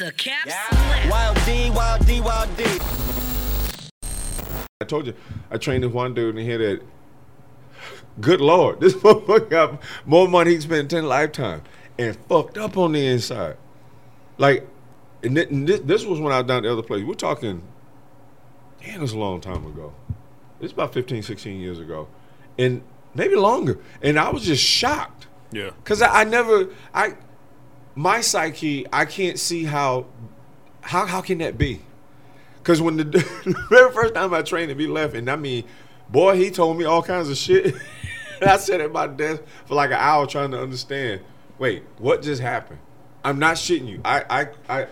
It's a capsule. Wild D, Wild D, Wild D. I told you, I trained this one dude and he had that. Good lord, this motherfucker got more money he spent in ten lifetime and fucked up on the inside. Like, and thi- and this, this was when I was down the other place. We're talking, damn, it's a long time ago. It's about 15, 16 years ago, and maybe longer. And I was just shocked. Yeah. Cause I, I never I my psyche I can't see how how how can that be? Cause when the, the very first time I trained him, he left, and I mean, boy, he told me all kinds of shit. and I sat at my desk for like an hour trying to understand. Wait, what just happened? I'm not shitting you. I I I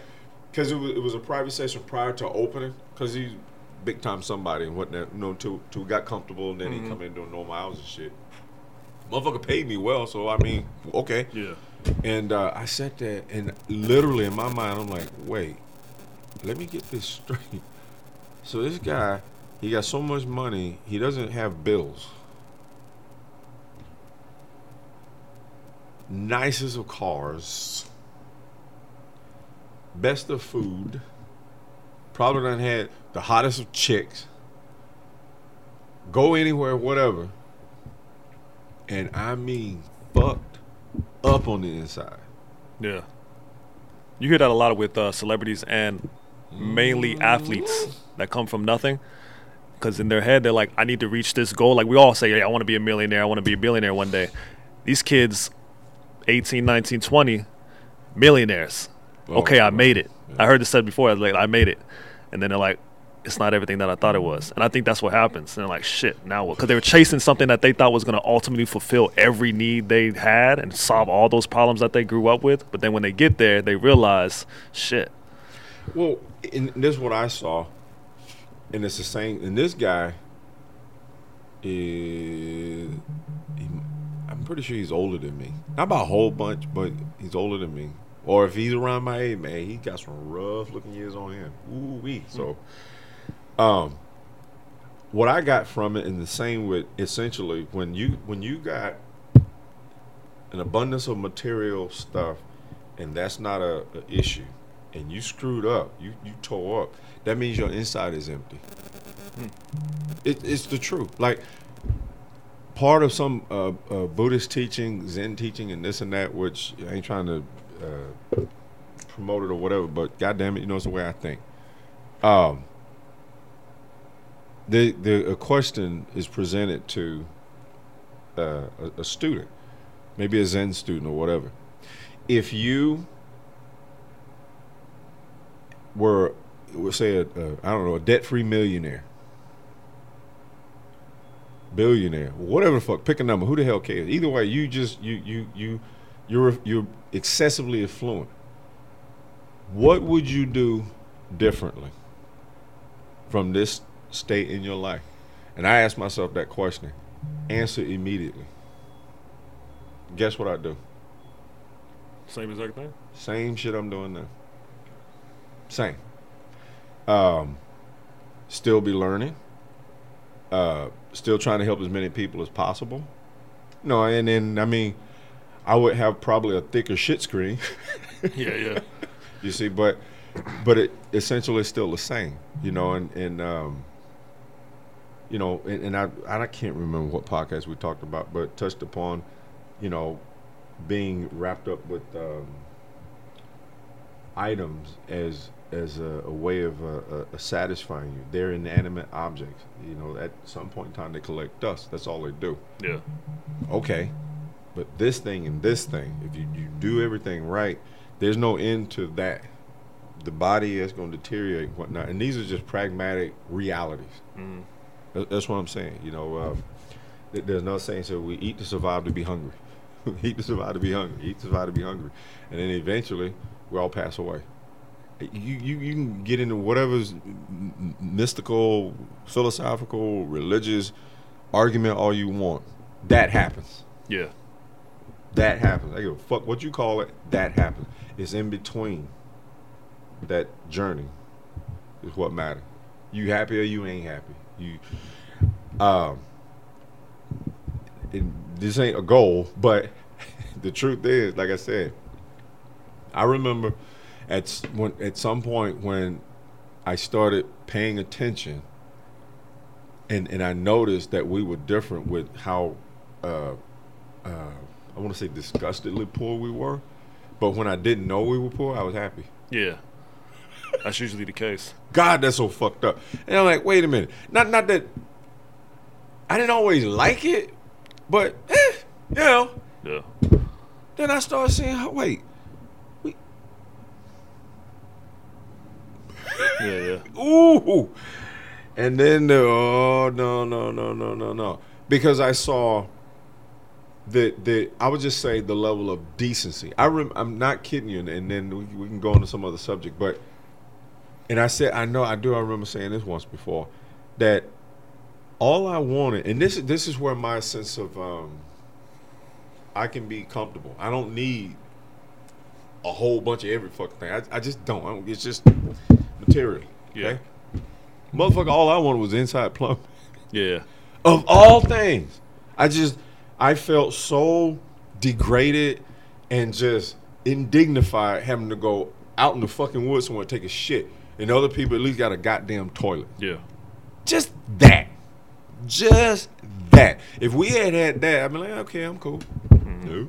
because it was, it was a private session prior to opening. Cause he's big time somebody and whatnot. You know, till we got comfortable, and then he mm-hmm. come in doing normal hours and shit. Motherfucker paid me well, so I mean, okay. Yeah. And uh, I sat there, and literally in my mind, I'm like, wait, let me get this straight. So this guy, he got so much money, he doesn't have bills. Nicest of cars, best of food, probably done had the hottest of chicks. Go anywhere, whatever. And I mean, fucked up on the inside. Yeah. You hear that a lot with uh, celebrities and mainly athletes that come from nothing. Because in their head, they're like, I need to reach this goal. Like we all say, hey, I want to be a millionaire. I want to be a billionaire one day. These kids, 18, 19, 20, millionaires. Oh, okay, I made it. I heard this said before. I was like, I made it. And then they're like, it's not everything that I thought it was. And I think that's what happens. And they're like, shit, now what? Because they were chasing something that they thought was going to ultimately fulfill every need they had and solve all those problems that they grew up with. But then when they get there, they realize, shit. Well, and this is what I saw, and it's the same. And this guy is, he, I'm pretty sure he's older than me. Not by a whole bunch, but he's older than me. Or if he's around my age, man, he got some rough looking years on him. Ooh wee. So, um, what I got from it, and the same with essentially when you when you got an abundance of material stuff, and that's not a, a issue, and you screwed up, you you tore up. That means your inside is empty. It, it's the truth. Like part of some uh, uh, Buddhist teaching, Zen teaching, and this and that, which I ain't trying to uh, promote it or whatever, but goddamn it, you know it's the way I think. Um, the the a question is presented to uh, a, a student, maybe a Zen student or whatever. If you were, say, a, a, I don't know, a debt-free millionaire, billionaire, whatever the fuck, pick a number. Who the hell cares? Either way, you just you you you you're you're excessively affluent. What would you do differently from this state in your life? And I asked myself that question. Answer immediately. Guess what I do? Same exact thing? Same shit I'm doing now. Same. Um, still be learning. Uh, still trying to help as many people as possible. No, and then I mean, I would have probably a thicker shit screen. Yeah, yeah. you see, but but it essentially is still the same, you know, and and um, you know, and, and I I can't remember what podcast we talked about, but touched upon, you know, being wrapped up with um, items as as a, a way of uh, uh, uh, satisfying you. They're inanimate objects. You know, at some point in time, they collect dust. That's all they do. Yeah. Okay, but this thing and this thing, if you, you do everything right, there's no end to that. The body is going to deteriorate and whatnot. And these are just pragmatic realities. Mm. That- That's what I'm saying. You know, uh, there's no saying so we eat to survive to be hungry. eat to survive to be hungry. Eat to survive to be hungry. And then eventually, we all pass away. You, you, you can get into whatever's mystical, philosophical, religious argument all you want. That happens. Yeah. That happens. I give a fuck what you call it. That happens. It's in between that journey is what matters. You happy or you ain't happy. You, um, this ain't a goal, but the truth is, like I said, I remember, at when at some point when I started paying attention, and and I noticed that we were different with how, uh, uh, I want to say disgustedly poor we were, but when I didn't know we were poor, I was happy. Yeah. That's usually the case. God, that's so fucked up. And I'm like, wait a minute. Not not that I didn't always like it, but eh, you know. Yeah. Then I started seeing how wait, we Yeah, yeah. ooh. And then the oh no no no no no no. Because I saw the the I would just say the level of decency. I rem, I'm not kidding you, and then we, we can go into some other subject, but and I said I know I do I remember saying this once before that all I wanted, and this this is where my sense of um, I can be comfortable. I don't need a whole bunch of every fucking thing. I, I just don't. I don't. It's just material. Yeah. Motherfucker, all I wanted was inside plumbing. Yeah. Of all things, I just I felt so degraded and just indignified having to go out in the fucking woods somewhere to take a shit, and other people at least got a goddamn toilet. Yeah. Just that. Just that. If we had had that, I'd be like, okay, I'm cool. Mm-hmm. No.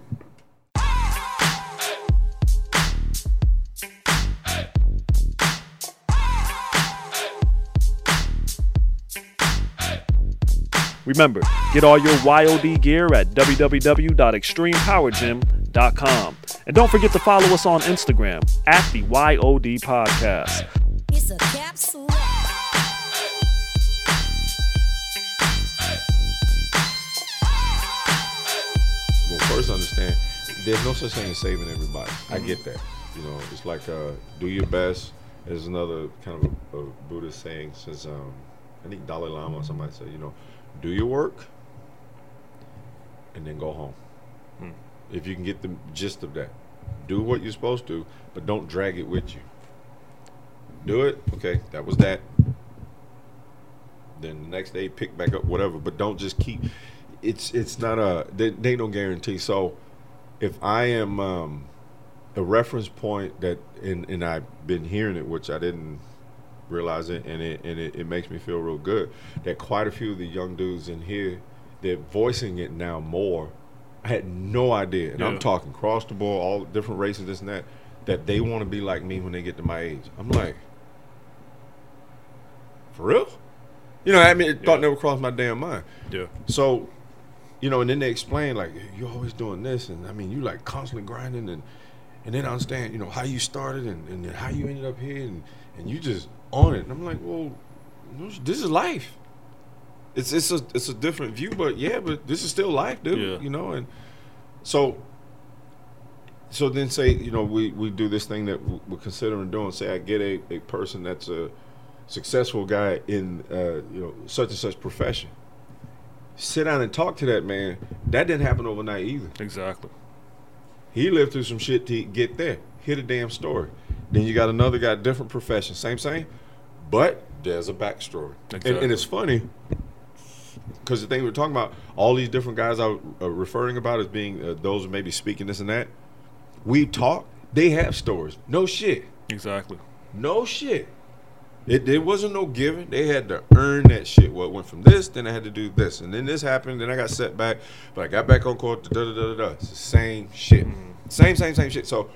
Remember, get all your YOD gear at www.extremepowergym.com. And don't forget to follow us on Instagram at the YOD Podcast. It's a capsule. Well, first understand, there's no such thing as saving everybody. I get that. You know, it's like uh, do your best. There's another kind of a, a Buddhist saying since um, I think Dalai Lama or somebody said, you know, do your work and then go home. If you can get the gist of that, do what you're supposed to, but don't drag it with you. Do it, okay? That was that. Then the next day, pick back up whatever, but don't just keep. It's it's not a they, they no guarantee. So if I am um, a reference point that and and I've been hearing it, which I didn't realize it, and it and it, it makes me feel real good that quite a few of the young dudes in here they're voicing it now more. I had no idea, and Yeah. I'm talking cross the board, all different races, this and that, that they want to be like me when they get to my age. I'm like, for real? You know, I mean, it thought never crossed my damn mind. Yeah. So, you know, and then they explain like you're always doing this, and I mean, you like constantly grinding, and and then I understand, you know, how you started and, and then how you ended up here, and and you just on it. And I'm like, well, this is life. It's it's a it's a different view, but yeah, but this is still life, dude. Yeah. You know, and so. So then say you know we, we do this thing that we're considering doing. Say I get a, a person that's a successful guy in uh, you know such and such profession sit down and talk to that man. That didn't happen overnight either. Exactly. He lived through some shit to get there. Hear the damn story. Then you got another guy, different profession, same same, but there's a backstory. And, and it's funny because the thing we're talking about, all these different guys I'm uh, referring about as being uh, those who may be speaking this and that. We talk. They have stories. No shit. Exactly. No shit. It there wasn't no giving. They had to earn that shit. Well, it went from this, then I had to do this, and then this happened, then I got set back, but I got back on court. Da da da da da. It's the same shit. Mm-hmm. Same same same shit. So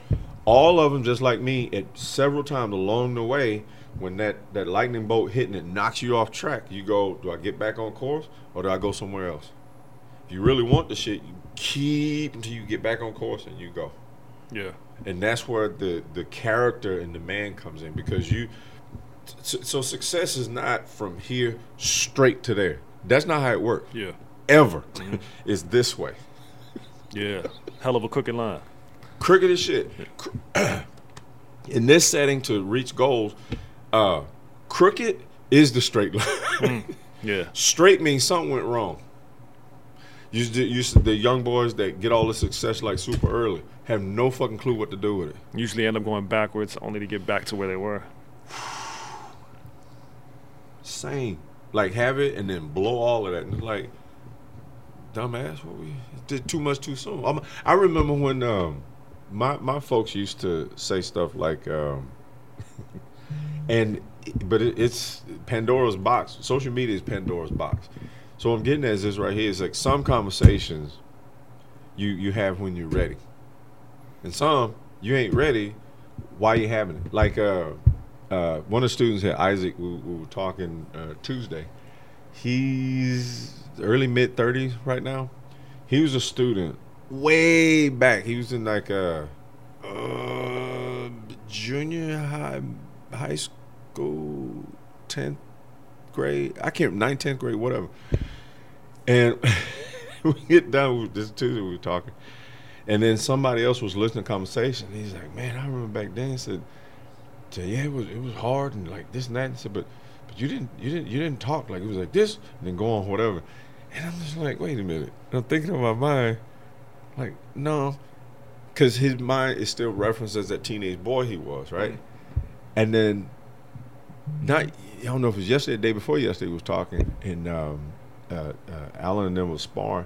all of them, just like me, at several times along the way, when that that lightning bolt hitting it knocks you off track, you go, do I get back on course or do I go somewhere else? If you really want the shit, you keep until you get back on course and you go Yeah. and that's where the the character and the man comes in because you so, success is not from here straight to there. That's not how it works. Yeah. ever. It's this way. Yeah. Hell of a crooked line. crooked as shit. In this setting to reach goals uh crooked is the straight line. Yeah. straight means something went wrong. You, you, the young boys that get all the success like super early have no fucking clue what to do with it. Usually end up going backwards only to get back to where they were. Same. Like have it and then blow all of that. And like, dumbass, what we did too much too soon. I'm, I remember when um, my my folks used to say stuff like, um, and but it, it's Pandora's box. Social media is Pandora's box. So I'm getting at is this right here is like some conversations you you have when you're ready, and some you ain't ready. Why you having it? Like uh, uh, one of the students here, Isaac, we, we were talking uh, Tuesday. He's early mid thirties right now. He was a student way back. He was in like a uh, junior high high school, tenth grade. I can't ninth, tenth grade, whatever. And we get done with this Tuesday. We were talking, and then somebody else was listening to conversation. He's like, "Man, I remember back then." He said, said, "Yeah, it was it was hard and like this and that." And said, "But but you didn't you didn't you didn't talk like it was like this and then go on whatever." And I'm just like, "Wait a minute." And I'm thinking in my mind, like, no, because his mind is still referenced as that teenage boy he was, right? And then, not I don't know if it was yesterday, the day before yesterday, we was talking, and um, uh, uh, Alan and them was sparring.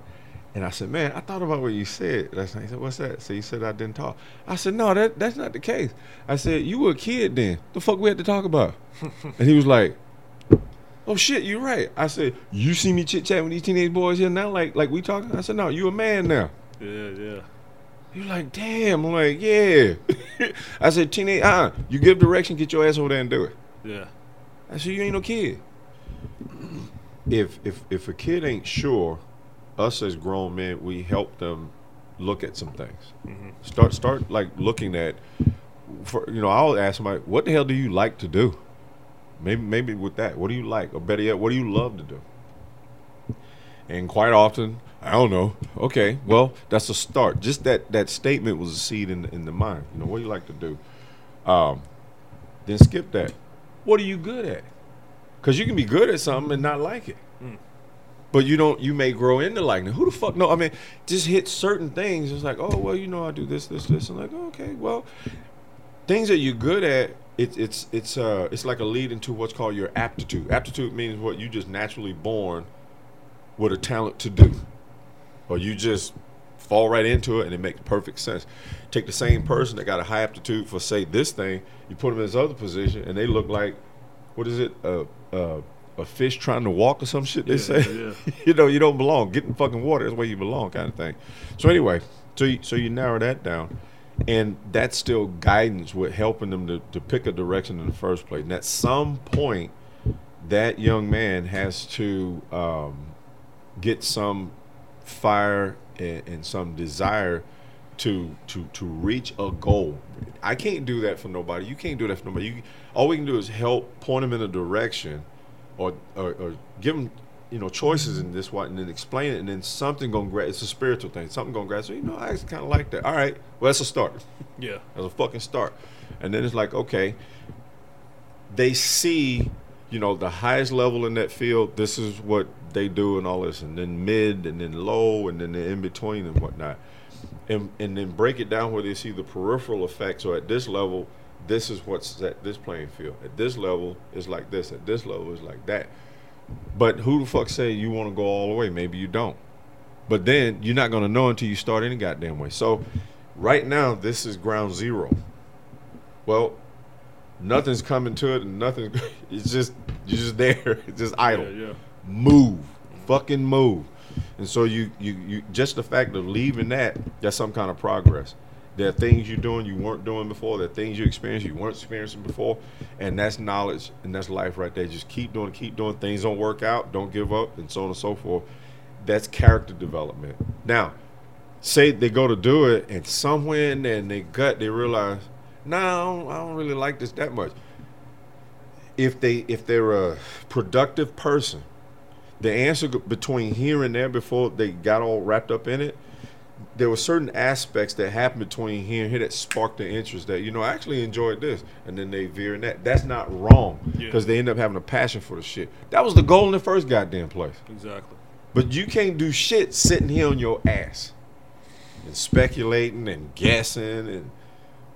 And I said, man, I thought about what you said last night. He said, what's that? So you said I didn't talk. I said, no, that that's not the case. I said, you were a kid then. The fuck we had to talk about? and he was like, oh shit, you're right. I said, you see me chit chatting with these teenage boys here now, like like we talking? I said, no, you a man now. Yeah, yeah. You're like, damn. I'm like, yeah. I said, teenage, uh, you give direction, get your ass over there and do it. Yeah. I said, you ain't no kid. If if if a kid ain't sure, us as grown men, we help them look at some things. Start start like looking at. For you know, I'll ask somebody, what the hell do you like to do? Maybe maybe with that, what do you like, or better yet, what do you love to do? And quite often, I don't know. Okay, well, that's a start. Just that that statement was a seed in in the mind. You know, what do you like to do? Um, then skip that. What are you good at? Because you can be good at something and not like it. But you don't. You may grow into liking. Who the fuck know? I mean, just hit certain things. It's like, oh well, you know, I do this, this, this. I'm like, okay, well, things that you're good at. It's it's it's uh it's like a lead into what's called your aptitude. Aptitude means what you just naturally born with a talent to do, or you just fall right into it and it makes perfect sense. Take the same person that got a high aptitude for say this thing, you put them in this other position, and they look like what is it? A a, a fish trying to walk or some shit. They Yeah, say, yeah. you know, you don't belong. Get in fucking water. That's where you belong, kind of thing. So anyway, so you, so you narrow that down, and that's still guidance with helping them to, to pick a direction in the first place. And at some point, that young man has to um, get some fire and, and some desire to to to reach a goal. I can't do that for nobody. You can't do that for nobody. You, all we can do is help point them in a direction, or or, or give them you know choices in this what, and then explain it, and then something gonna grab. It's a spiritual thing. Something gonna grab. So you know, I kind of like that. All right, well that's a start. Yeah. That's a fucking start. And then it's like, okay, they see, you know, the highest level in that field, this is what they do and all this, and then mid and then low and then the in between and whatnot. And and then break it down where they see the peripheral effects. So at this level, this is what's at this playing field. At this level is like this. At this level is like that. But who the fuck say you want to go all the way? Maybe you don't. But then you're not gonna know until you start any goddamn way. So right now, this is ground zero. Well, nothing's coming to it, and nothing. It's just you're just there. It's just idle. Yeah, yeah. Move, fucking move. And so you you you just the fact of leaving that that's some kind of progress. There are things you're doing you weren't doing before. There are things you experience you weren't experiencing before, and that's knowledge and that's life right there. Just keep doing, keep doing. Things don't work out, don't give up, and so on and so forth. That's character development. Now, say they go to do it, and somewhere in their, in their gut they realize, no, I don't, I don't really like this that much. If they if they're a productive person, the answer between here and there before they got all wrapped up in it, there were certain aspects that happened between here and here that sparked the interest that you know I actually enjoyed this, and then they veer in that. That's not wrong Yeah. because they end up having a passion for the shit. That was the goal in the first goddamn place. Exactly. But you can't do shit sitting here on your ass and speculating and guessing and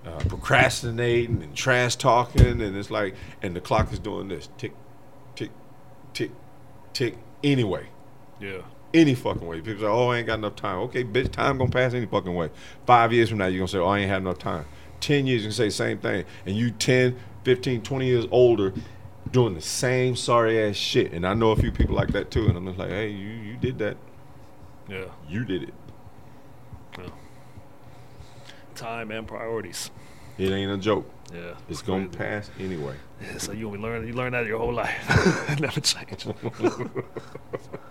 uh, procrastinating and trash talking. And it's like, and the clock is doing this tick, tick, tick, tick. Anyway, Yeah. Any fucking way. People say, "Oh, I ain't got enough time." Okay, bitch, time gonna pass any fucking way. Five years from now, you're gonna say, "Oh, I ain't had enough time." Ten years, you can say the same thing, and you 10, 15, 20 years older, doing the same sorry ass shit. And I know a few people like that too. And I'm just like, "Hey, you you did that. Yeah. You did it. Yeah. Time and priorities. It ain't a joke. Yeah. It's gonna crazy. pass anyway." Yeah, so you only learn you learn that your whole life. Never change.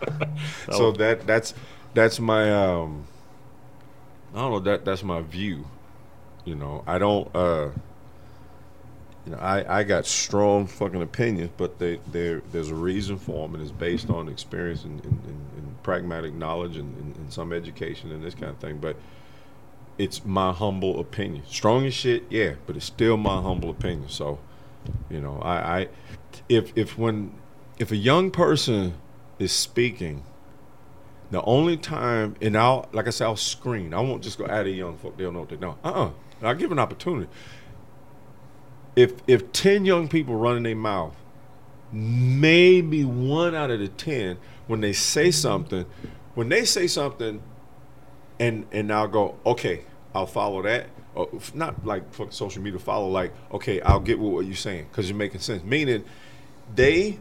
so that that's that's my um I don't know that that's my view. You know, I don't uh you know, I, I got strong fucking opinions, but they there there's a reason for them, and it's based on experience and, and, and, and pragmatic knowledge and some education and this kind of thing. But it's my humble opinion. Strong as shit, yeah, but it's still my humble opinion. So, you know, I, I if if when if a young person is speaking, the only time and I'll like I said, I'll screen. I won't just go at a young folk. They'll know what they know. Uh uh I'll give an opportunity. If if ten young people running their mouth, maybe one out of the ten, when they say something, when they say something, and and I'll go, okay, I'll follow that. Or not like fucking social media follow, like, okay, I'll get what you're saying because you're making sense. Meaning, they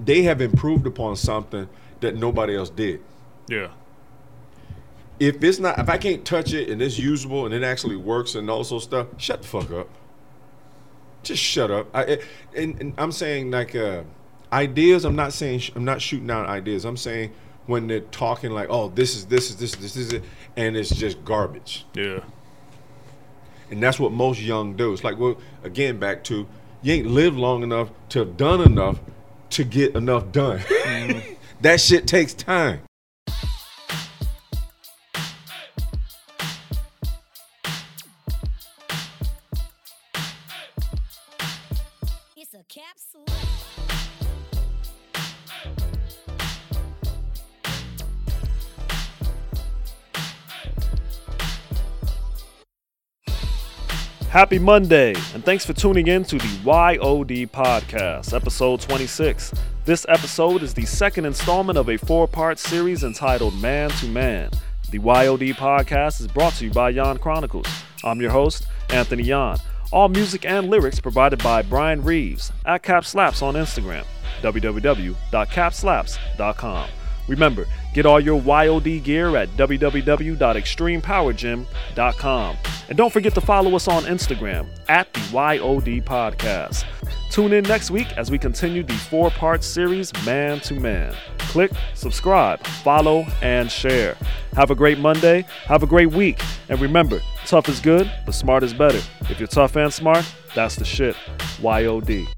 they have improved upon something that nobody else did. yeah. If it's not, if I can't touch it and it's usable and it actually works and also stuff, shut the fuck up. Just shut up. I, and, and I'm saying like uh, ideas. I'm not saying sh- I'm not shooting down ideas. I'm saying when they're talking like, oh, this is this is this this is it, and it's just garbage. Yeah. And that's what most young do. It's like, well, again, back to you ain't lived long enough to have done enough to get enough done. that shit takes time. Happy Monday, and thanks for tuning in to the YOD Podcast, episode 26. This episode is the second installment of a four part series entitled Man to Man. The YOD Podcast is brought to you by Yawn Chronicles. I'm your host, Anthony Yawn. All music and lyrics provided by Bryan Reeves at Cap Slaps on Instagram, www.capslaps.com. Remember, get all your YOD gear at www.extremepowergym.com. And don't forget to follow us on Instagram at the YOD Podcast. Tune in next week as we continue the four part series Man to Man. Click, subscribe, follow, and share. Have a great Monday. Have a great week. And remember, tough is good, but smart is better. If you're tough and smart, that's the shit. YOD.